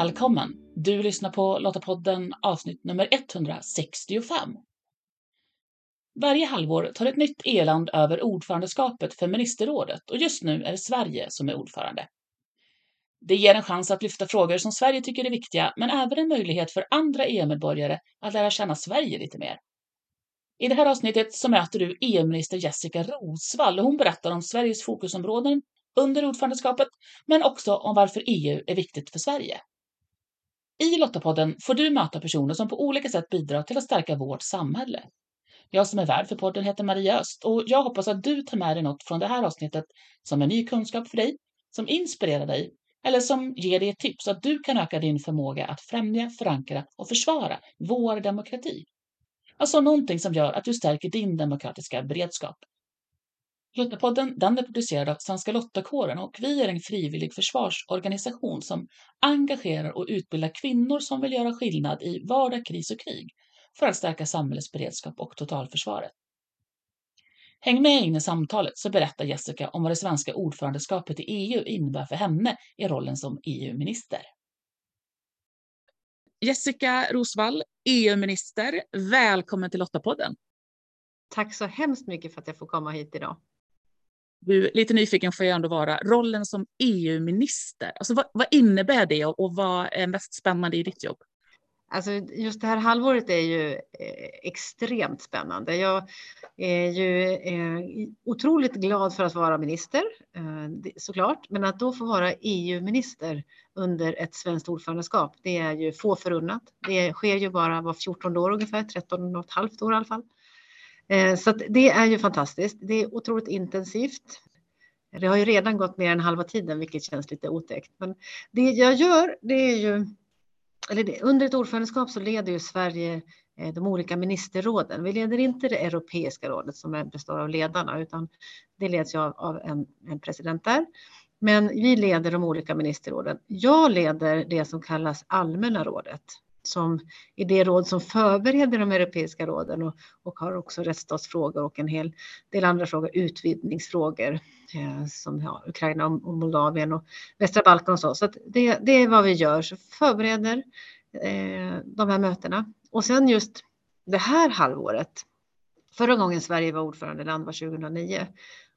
Välkommen! Du lyssnar på Lottapodden avsnitt nummer 165. Varje halvår tar ett nytt EU-land över ordförandeskapet för ministerrådet och just nu är det Sverige som är ordförande. Det ger en chans att lyfta frågor som Sverige tycker är viktiga, men även en möjlighet för andra EU-medborgare att lära känna Sverige lite mer. I det här avsnittet så möter du EU-minister Jessica Rosvall och hon berättar om Sveriges fokusområden under ordförandeskapet, men också om varför EU är viktigt för Sverige. I Lottapodden får du möta personer som på olika sätt bidrar till att stärka vårt samhälle. Jag som är värd för podden heter Maria Öst och jag hoppas att du tar med dig något från det här avsnittet som är ny kunskap för dig, som inspirerar dig eller som ger dig ett tips så att du kan öka din förmåga att främja, förankra och försvara vår demokrati. Alltså någonting som gör att du stärker din demokratiska beredskap. Lottapodden den är producerad av Svenska Lottakåren och vi är en frivillig försvarsorganisation som engagerar och utbildar kvinnor som vill göra skillnad i vardag, kris och krig för att stärka samhällets beredskap och totalförsvaret. Häng med in i samtalet så berättar Jessica om vad det svenska ordförandeskapet i EU innebär för henne i rollen som EU-minister. Jessica Rosvall, EU-minister, välkommen till Lottapodden. Tack så hemskt mycket för att jag får komma hit idag. Du, lite nyfiken får jag ändå vara, rollen som EU-minister, alltså vad, vad, innebär det och vad är mest spännande i ditt jobb? Alltså just det här halvåret är ju eh, extremt spännande. Jag är ju eh, otroligt glad för att vara minister, eh, såklart, men att då få vara EU-minister under ett svenskt ordförandeskap, det är ju få förunnat. Det sker ju bara var 14 år ungefär, 13 och ett halvt år i alla fall. Eh, så det är ju fantastiskt. Det är otroligt intensivt. Det har ju redan gått mer än halva tiden, vilket känns lite otäckt. Men det jag gör, det är ju, eller det, under ett ordförandeskap så leder ju Sverige eh, de olika ministerråden. Vi leder inte det europeiska rådet som består av ledarna, utan det leds ju av, av en, en president där. Men vi leder de olika ministerråden. Jag leder det som kallas allmänna rådet som är det råd som förbereder de europeiska råden och, och har också rättsstatsfrågor och en hel del andra frågor, utvidgningsfrågor eh, som ja, Ukraina och, och Moldavien och västra Balkan och så. Så det, det är vad vi gör, så förbereder eh, de här mötena. Och sen just det här halvåret, förra gången Sverige var ordförandeland var 2009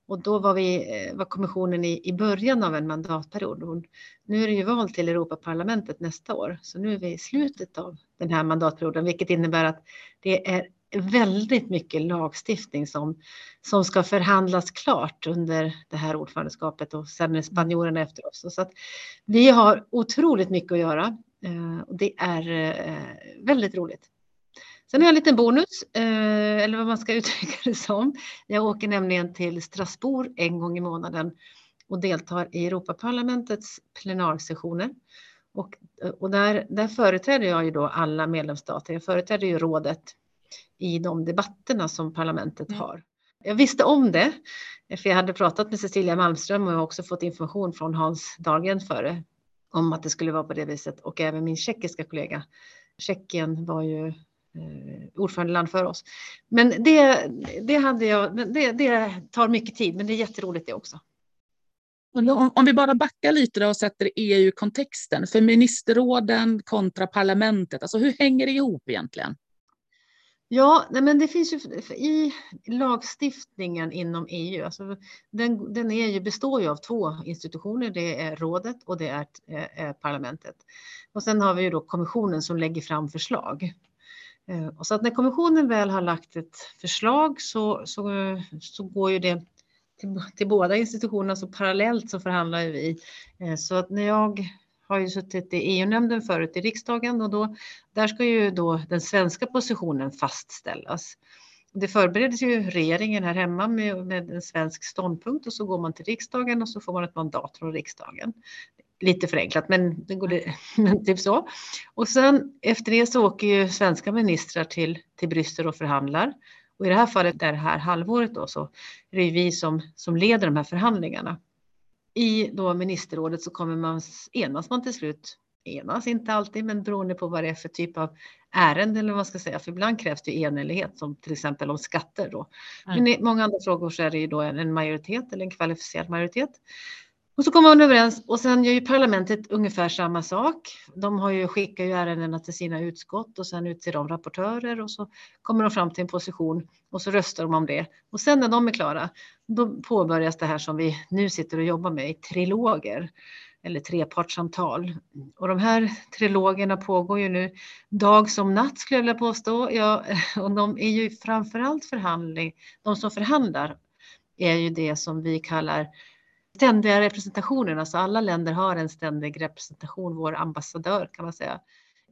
och då var, vi, eh, var kommissionen i, i början av en mandatperiod. Nu är det ju val till Europaparlamentet nästa år, så nu är vi i slutet av den här mandatperioden, vilket innebär att det är väldigt mycket lagstiftning som, som ska förhandlas klart under det här ordförandeskapet och sen är spanjorerna efter oss. Så att vi har otroligt mycket att göra eh, och det är eh, väldigt roligt. Sen har jag en liten bonus, eh, eller vad man ska uttrycka det som. Jag åker nämligen till Strasbourg en gång i månaden och deltar i Europaparlamentets plenarsessioner. Och, och där, där företräder jag ju då alla medlemsstater. Jag företräder ju rådet i de debatterna som parlamentet mm. har. Jag visste om det, för jag hade pratat med Cecilia Malmström och jag har också fått information från Hans Dahlgren före om att det skulle vara på det viset och även min tjeckiska kollega. Tjeckien var ju eh, ordförandeland för oss. Men det, det, hade jag, det, det tar mycket tid, men det är jätteroligt det också. Om, vi bara backar lite då och sätter EU-kontexten, för ministerråden kontra parlamentet, alltså hur hänger det ihop egentligen? Ja, men det finns ju i lagstiftningen inom EU, alltså den, den är ju, består ju av två institutioner, det är rådet och det är, är parlamentet. Och sen har vi ju då kommissionen som lägger fram förslag. Eh, och så att när kommissionen väl har lagt ett förslag så, så, så går ju det till, till båda institutionerna, så parallellt så förhandlar vi. Eh, så att när jag har ju suttit i EU-nämnden förut i riksdagen och då, där ska ju då den svenska positionen fastställas. Det förbereds ju regeringen här hemma med, med en svensk ståndpunkt och så går man till riksdagen och så får man ett mandat från riksdagen lite förenklat, men det går det, typ så. Och sen efter det så åker ju svenska ministrar till, till Bryssel och förhandlar. Och i det här fallet, det här halvåret då, så är det vi som, som leder de här förhandlingarna. I då ministerrådet så kommer man enas man till slut enas inte alltid, men beroende på vad det är för typ av ärende eller vad man ska säga. För ibland krävs det enhällighet som till exempel om skatter då. Men i många andra frågor så är det ju då en majoritet eller en kvalificerad majoritet. Och så kommer man överens och sen gör ju parlamentet ungefär samma sak. De har ju, skickar ju ärendena till sina utskott och sen utser de rapportörer och så kommer de fram till en position och så röstar de om det. Och sen när de är klara, då påbörjas det här som vi nu sitter och jobbar med i triloger eller trepartssamtal. Och de här trilogerna pågår ju nu dag som natt skulle jag vilja påstå. Ja, och de är ju framförallt förhandling. De som förhandlar är ju det som vi kallar ständiga representationen. Alltså alla länder har en ständig representation, vår ambassadör kan man säga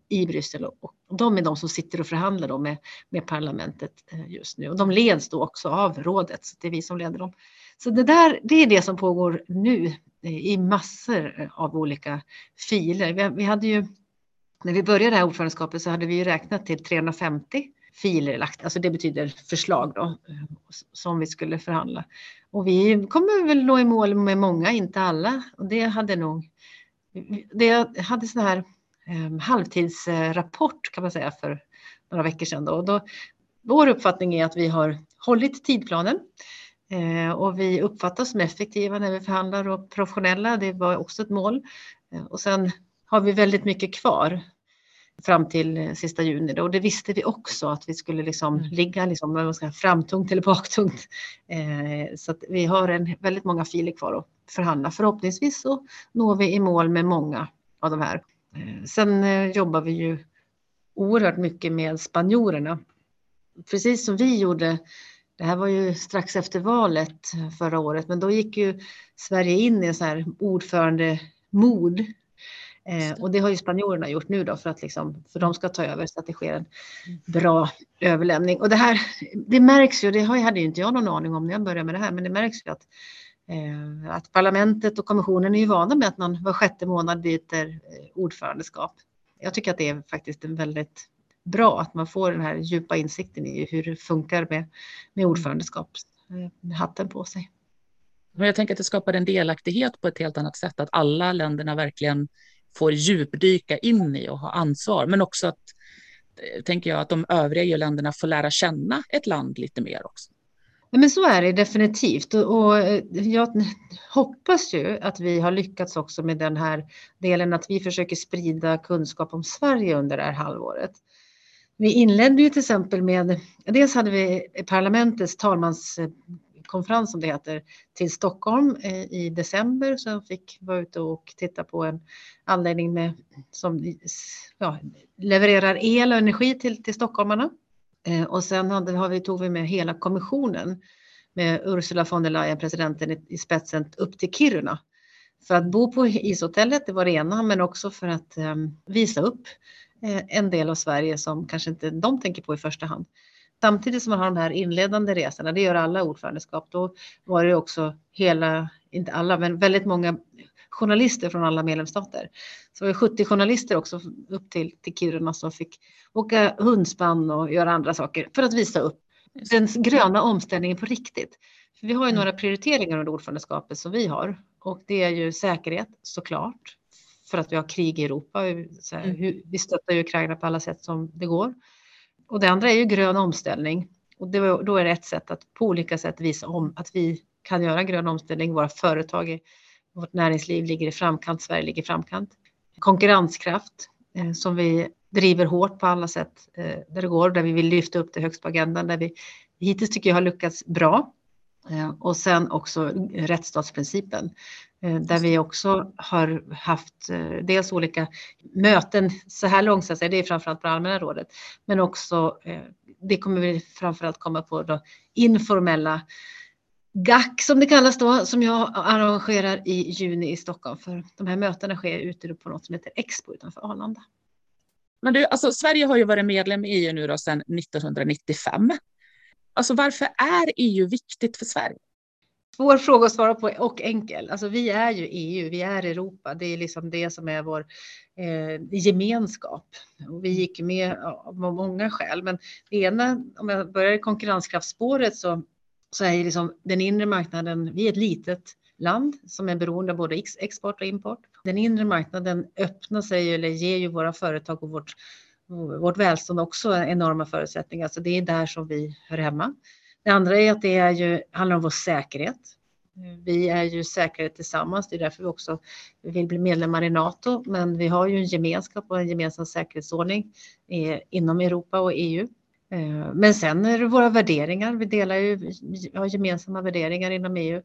i Bryssel och de är de som sitter och förhandlar då med, med parlamentet eh, just nu och de leds då också av rådet. Så det är vi som leder dem. Så det där, det är det som pågår nu eh, i massor eh, av olika filer. Vi, vi hade ju, när vi började det här ordförandeskapet så hade vi ju räknat till 350 filer lagt, alltså det betyder förslag då, som vi skulle förhandla. Och vi kommer väl nå i mål med många, inte alla. Och det hade nog, det hade sån här eh, halvtidsrapport kan man säga för några veckor sedan. Då. Och då, vår uppfattning är att vi har hållit tidplanen. Eh, och vi uppfattas som effektiva när vi förhandlar och professionella. Det var också ett mål. Eh, och sen har vi väldigt mycket kvar fram till eh, sista juni. Då. Och det visste vi också att vi skulle liksom mm. ligga liksom, man ska, framtungt eller baktungt. Eh, så vi har en, väldigt många filer kvar att förhandla. Förhoppningsvis så når vi i mål med många av de här. Eh, sen eh, jobbar vi ju oerhört mycket med spanjorerna. Precis som vi gjorde det här var ju strax efter valet förra året, men då gick ju Sverige in i en så här ordförandemod. Eh, och det har ju spanjorerna gjort nu då för att liksom, för de ska ta över så att det sker en bra överlämning. Och det här, det märks ju, det hade ju inte jag någon aning om när jag började med det här, men det märks ju att, eh, att parlamentet och kommissionen är ju vana med att man var sjätte månad byter eh, ordförandeskap. Jag tycker att det är faktiskt en väldigt bra att man får den här djupa insikten i hur det funkar med, med ordförandeskap, med hatten på sig. Jag tänker att det skapar en delaktighet på ett helt annat sätt, att alla länderna verkligen får djupdyka in i och ha ansvar, men också att eh, tänker jag att de övriga EU-länderna får lära känna ett land lite mer också. Men så är det definitivt och eh, jag hoppas ju att vi har lyckats också med den här delen att vi försöker sprida kunskap om Sverige under det här halvåret. Vi inledde ju till exempel med, dels hade vi parlamentets talmans eh, konferens som det heter till Stockholm eh, i december Så jag fick vara ute och titta på en anläggning med, som ja, levererar el och energi till, till stockholmarna. Eh, och sen hade, har vi, tog vi med hela kommissionen med Ursula von der Leyen, presidenten i, i spetsen, upp till Kiruna. För att bo på ishotellet, det var det ena, men också för att eh, visa upp Eh, en del av Sverige som kanske inte de tänker på i första hand. Samtidigt som man har de här inledande resorna, det gör alla ordförandeskap, då var det också hela, inte alla, men väldigt många journalister från alla medlemsstater. Så det var 70 journalister också upp till, till Kiruna som fick åka hundspann och göra andra saker för att visa upp den gröna omställningen på riktigt. För vi har ju några prioriteringar under ordförandeskapet som vi har och det är ju säkerhet såklart för att vi har krig i Europa. Så här, mm. vi stöttar ju Ukraina på alla sätt som det går. Och det andra är ju grön omställning. Och det, då är det ett sätt att på olika sätt visa om att vi kan göra grön omställning. Våra företag, vårt näringsliv ligger i framkant, Sverige ligger i framkant. Konkurrenskraft eh, som vi driver hårt på alla sätt eh, där det går, där vi vill lyfta upp det högst på agendan, där vi hittills tycker jag har lyckats bra. Eh, och sen också rättsstatsprincipen Eh, där vi också har haft eh, dels olika möten så här långt, så att säga, det är framförallt på allmänna rådet, men också eh, det kommer vi framförallt komma på då, informella GAC som det kallas då, som jag arrangerar i juni i Stockholm. För de här mötena sker ute på något som heter Expo utanför Arlanda. Men du, alltså, Sverige har ju varit medlem i EU nu då sedan 1995. Alltså varför är EU viktigt för Sverige? Svår fråga att svara på och enkel. Alltså vi är ju EU, vi är Europa. Det är liksom det som är vår eh, gemenskap. Och vi gick med av många skäl, men det ena, om jag börjar i konkurrenskraftsspåret så, så är liksom den inre marknaden, vi är ett litet land som är beroende av både export och import. Den inre marknaden öppnar sig eller ger ju våra företag och vårt, vårt välstånd också enorma förutsättningar. Så det är där som vi hör hemma. Det andra är att det är ju, handlar om vår säkerhet. Vi är ju säkrare tillsammans, det är därför vi också vill bli medlemmar i NATO, men vi har ju en gemenskap och en gemensam säkerhetsordning inom Europa och EU. Eh, men sen är det våra värderingar, vi delar ju, vi har gemensamma värderingar inom EU.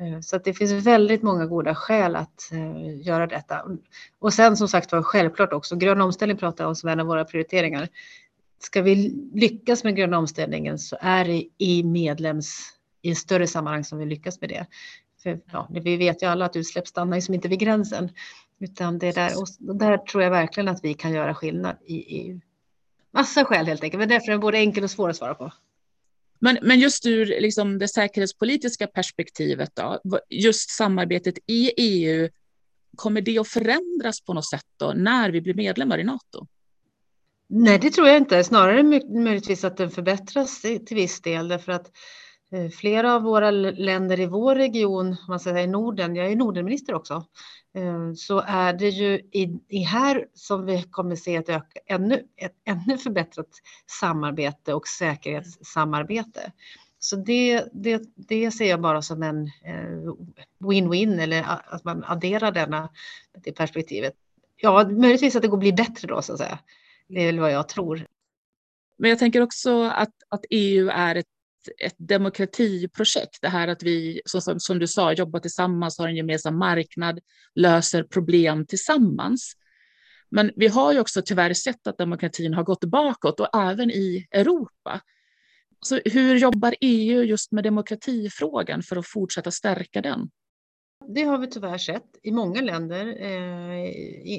Eh, så att det finns väldigt många goda skäl att eh, göra detta. Och sen som sagt var självklart också, grön omställning pratar jag om som en av våra prioriteringar. Ska vi lyckas med gröna omställningen så är det i medlems i större sammanhang som vi lyckas med det. För, ja, vi vet ju alla att utsläpp stannar ju som inte vid gränsen. Utan det där, och där tror jag verkligen att vi kan göra skillnad i EU. Massa skäl helt enkelt, men därför är den både enkel och svår att svara på. Men, men just ur liksom det säkerhetspolitiska perspektivet, då, just samarbetet i EU, kommer det att förändras på något sätt då, när vi blir medlemmar i NATO? Nej, det tror jag inte. Snarare möjligtvis att den förbättras till viss del därför att eh, flera av våra länder i vår region, man säger i Norden, jag är Nordenminister också, eh, så är det ju i, i här som vi kommer se ett, öka, ännu, ett ännu förbättrat samarbete och säkerhetssamarbete. Så det, det, det ser jag bara som en eh, win-win eller att man adderar denna, det perspektivet. Ja, möjligtvis att det går att bli bättre då så att säga. Det är väl vad jag tror. Men jag tänker också att, att EU är ett ett demokratiprojekt. Det här att vi, som, som du sa, jobbar tillsammans, har en gemensam marknad, löser problem tillsammans. Men vi har ju också tyvärr sett att demokratin har gått bakåt och även i Europa. Så hur jobbar EU just med demokratifrågan för att fortsätta stärka den? Det har vi tyvärr sett i många länder, eh,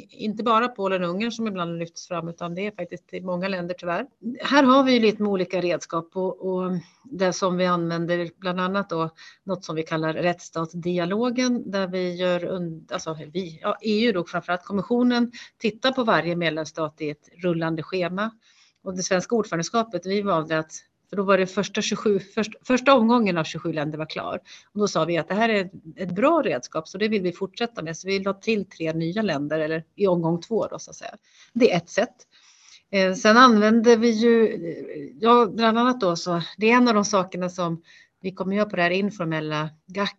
inte bara Polen och Ungern som ibland lyfts fram, utan det är faktiskt i många länder tyvärr. Här har vi lite med olika redskap och, och det som vi använder, bland annat då något som vi kallar rättsstatsdialogen, där vi gör, alltså vi, ja, EU då framförallt kommissionen, tittar på varje medlemsstat i ett rullande schema. Och det svenska ordförandeskapet, vi valde att för då var det första, 27, först, första omgången av 27 länder var klar. Och då sa vi att det här är ett, ett bra redskap så det vill vi fortsätta med. Så vi la till tre nya länder eller i omgång två då så att säga. Det är ett sätt. Eh, sen använder vi ju, eh, ja bland annat då så det är en av de sakerna som vi kommer göra på det här informella GAC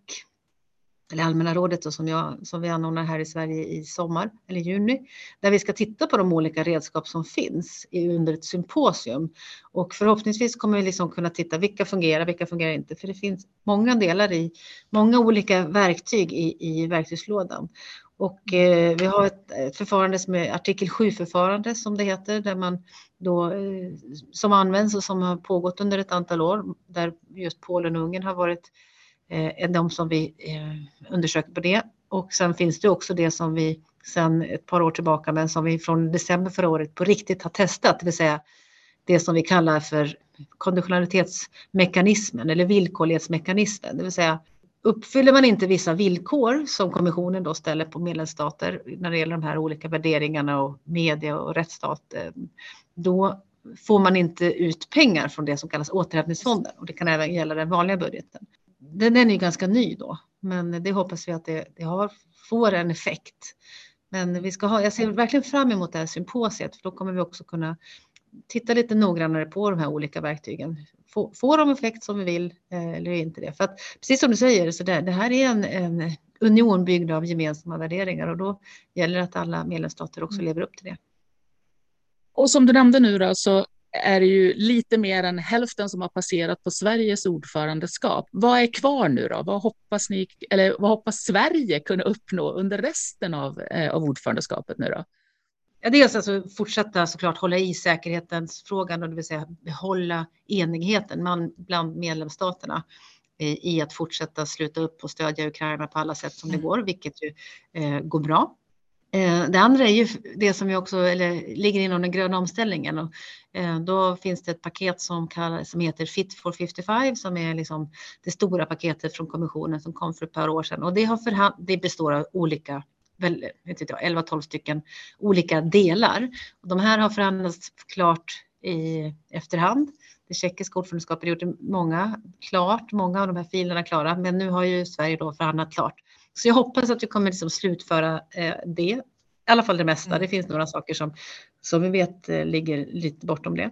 eller Allmänna rådet då, som, jag, som vi anordnar här i Sverige i sommar eller juni, där vi ska titta på de olika redskap som finns under ett symposium. Och förhoppningsvis kommer vi liksom kunna titta vilka fungerar, vilka fungerar inte, för det finns många delar i många olika verktyg i, i verktygslådan. Och eh, vi har ett, ett, förfarande som är artikel 7-förfarande som det heter, där man då, eh, som används och som har pågått under ett antal år, där just Polen och Ungern har varit Eh, är de som vi eh, undersöker på det. Och sen finns det också det som vi sedan ett par år tillbaka, men som vi från december förra året på riktigt har testat, det vill säga det som vi kallar för konditionalitetsmekanismen eller villkorlighetsmekanismen, det vill säga uppfyller man inte vissa villkor som kommissionen då ställer på medlemsstater när det gäller de här olika värderingarna och media och rättsstat, då får man inte ut pengar från det som kallas återhämtningsfonden. Och det kan även gälla den vanliga budgeten den, den är ganska ny då, men det hoppas vi att det, det har, får en effekt. Men vi ska ha, jag ser verkligen fram emot det här symposiet, för då kommer vi också kunna titta lite noggrannare på de här olika verktygen. Får, får de effekt som vi vill eh, eller inte det? För att precis som du säger, så det, det här är en, en union byggd av gemensamma värderingar och då gäller det att alla medlemsstater också mm. lever upp till det. Och som du nämnde nu då, så är det ju lite mer än hälften som har passerat på Sveriges ordförandeskap. Vad är kvar nu då? Vad hoppas, ni, eller vad hoppas Sverige kunna uppnå under resten av, eh, av ordförandeskapet nu då? Ja, dels alltså fortsätta såklart hålla i säkerhetens frågan och det vill säga behålla enigheten man, bland medlemsstaterna i att fortsätta sluta upp och stödja Ukraina på alla sätt som det mm. går, vilket ju eh, går bra. Eh, det andra är ju det som vi också, eller, ligger inom den gröna omställningen. Och, eh, då finns det ett paket som, kallas, som heter Fit for 55 som är liksom det stora paketet från kommissionen som kom för ett par år sedan. Och det, har förhand, det består av olika, 11-12 stycken olika delar. Och de här har förhandlats klart i efterhand. Det tjeckiska ordförandeskapet gjorde många klart, många av de här filerna klara, men nu har ju Sverige då förhandlat klart så jag hoppas att vi kommer liksom slutföra eh, det. I alla fall det mesta. Mm. Det finns några saker som, som vi vet eh, ligger lite bortom det.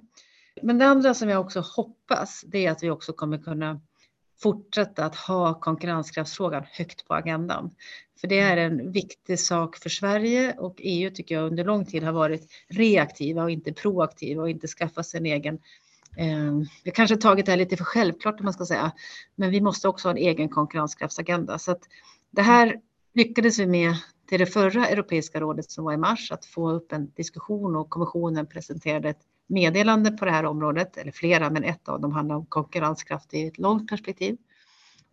Men det andra som jag också hoppas, det är att vi också kommer kunna fortsätta att ha konkurrenskraftsfrågan högt på agendan. För det är en viktig sak för Sverige och EU tycker jag under lång tid har varit reaktiva och inte proaktiva och inte skaffat sig en egen eh, vi kanske tagit det här lite för självklart om man ska säga, men vi måste också ha en egen konkurrenskraftsagenda. Så att det här lyckades vi med till det förra Europeiska rådet som var i mars att få upp en diskussion och kommissionen presenterade ett meddelande på det här området, eller flera, men ett av dem handlar om konkurrenskraft i ett långt perspektiv.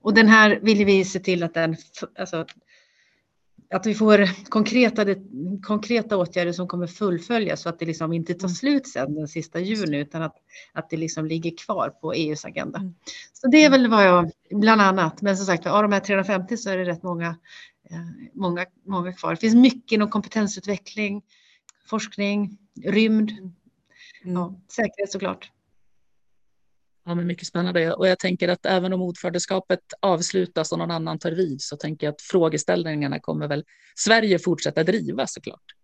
Och den här vill vi se till att den, alltså, att vi får konkreta, konkreta åtgärder som kommer fullföljas så att det liksom inte tar mm. slut sen den sista juni utan att, att det liksom ligger kvar på EUs agenda. Mm. Så det är väl vad jag, bland annat, men som sagt av de här 350 så är det rätt många, eh, många, många kvar. Det finns mycket inom kompetensutveckling, forskning, rymd, mm. ja, säkerhet såklart. Ja, men mycket spännande. Och jag tänker att även om ordförandeskapet avslutas och någon annan tar vid så tänker jag att frågeställningarna kommer väl Sverige fortsätta driva såklart.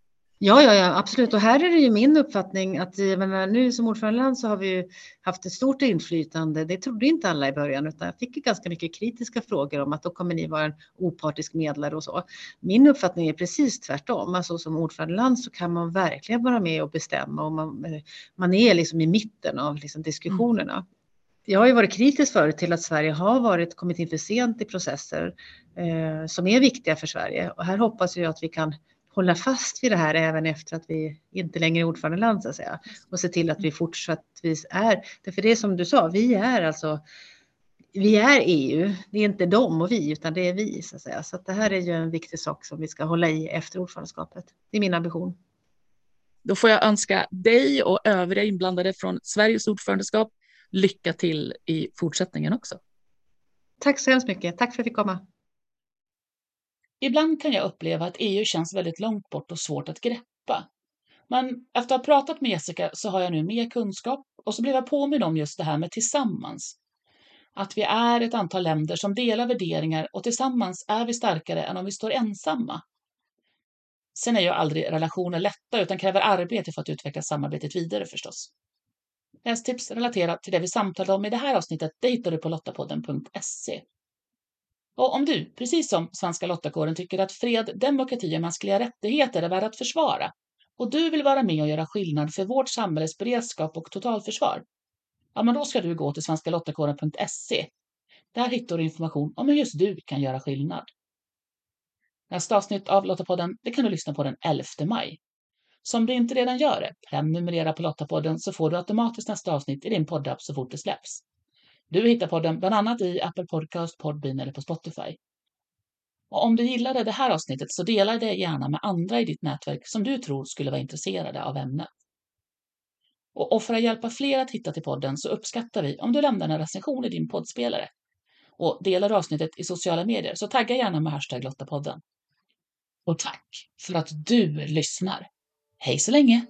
Ja, ja, ja, absolut. Och här är det ju min uppfattning att menar, nu som ordförandeland så har vi ju haft ett stort inflytande. Det trodde inte alla i början, utan jag fick ganska mycket kritiska frågor om att då kommer ni vara en opartisk medlare och så. Min uppfattning är precis tvärtom. Alltså som ordförandeland så kan man verkligen vara med och bestämma och man, man är liksom i mitten av liksom diskussionerna. Mm jag har ju varit kritisk förut till att Sverige har varit, kommit in för sent i processer eh, som är viktiga för Sverige. Och här hoppas jag att vi kan hålla fast vid det här även efter att vi inte längre är ordförandeland så att säga. Och se till att vi fortsattvis är, för det är som du sa, vi är alltså vi är EU, det är inte de och vi, utan det är vi så att säga. Så att det här är ju en viktig sak som vi ska hålla i efter ordförandeskapet. Det är min ambition. Då får jag önska dig och övriga inblandade från Sveriges ordförandeskap lycka till i fortsättningen också. Tack så hemskt mycket. Tack för att jag fick komma. Ibland kan jag uppleva att EU känns väldigt långt bort och svårt att greppa. Men efter att ha pratat med Jessica så har jag nu mer kunskap och så blev jag påminn om just det här med tillsammans. Att vi är ett antal länder som delar värderingar och tillsammans är vi starkare än om vi står ensamma. Sen är ju aldrig relationer lätta utan kräver arbete för att utveckla samarbetet vidare förstås. Lästips relaterat till det vi samtalade om i det här avsnittet, det hittar du på lottapodden.se. Och om du, precis som Svenska Lottakåren, tycker att fred, demokrati och mänskliga rättigheter är värda att försvara och du vill vara med och göra skillnad för vårt samhälles beredskap och totalförsvar, ja, men då ska du gå till svenskalottakåren.se. Där hittar du information om hur just du kan göra skillnad. Nästa avsnitt av Lottapodden det kan du lyssna på den 11 maj. Så om du inte redan gör det, prenumerera på Lottapodden så får du automatiskt nästa avsnitt i din poddapp så fort det släpps. Du hittar podden bland annat i Apple Podcast, Podbean eller på Spotify. Och om du gillade det här avsnittet så dela det gärna med andra i ditt nätverk som du tror skulle vara intresserade av ämnet. Och, och för att hjälpa fler att hitta till podden så uppskattar vi om du lämnar en recension i din poddspelare. Och delar du avsnittet i sociala medier så tagga gärna med hashtag Lottapodden. Och tack för att du lyssnar! Hej så länge!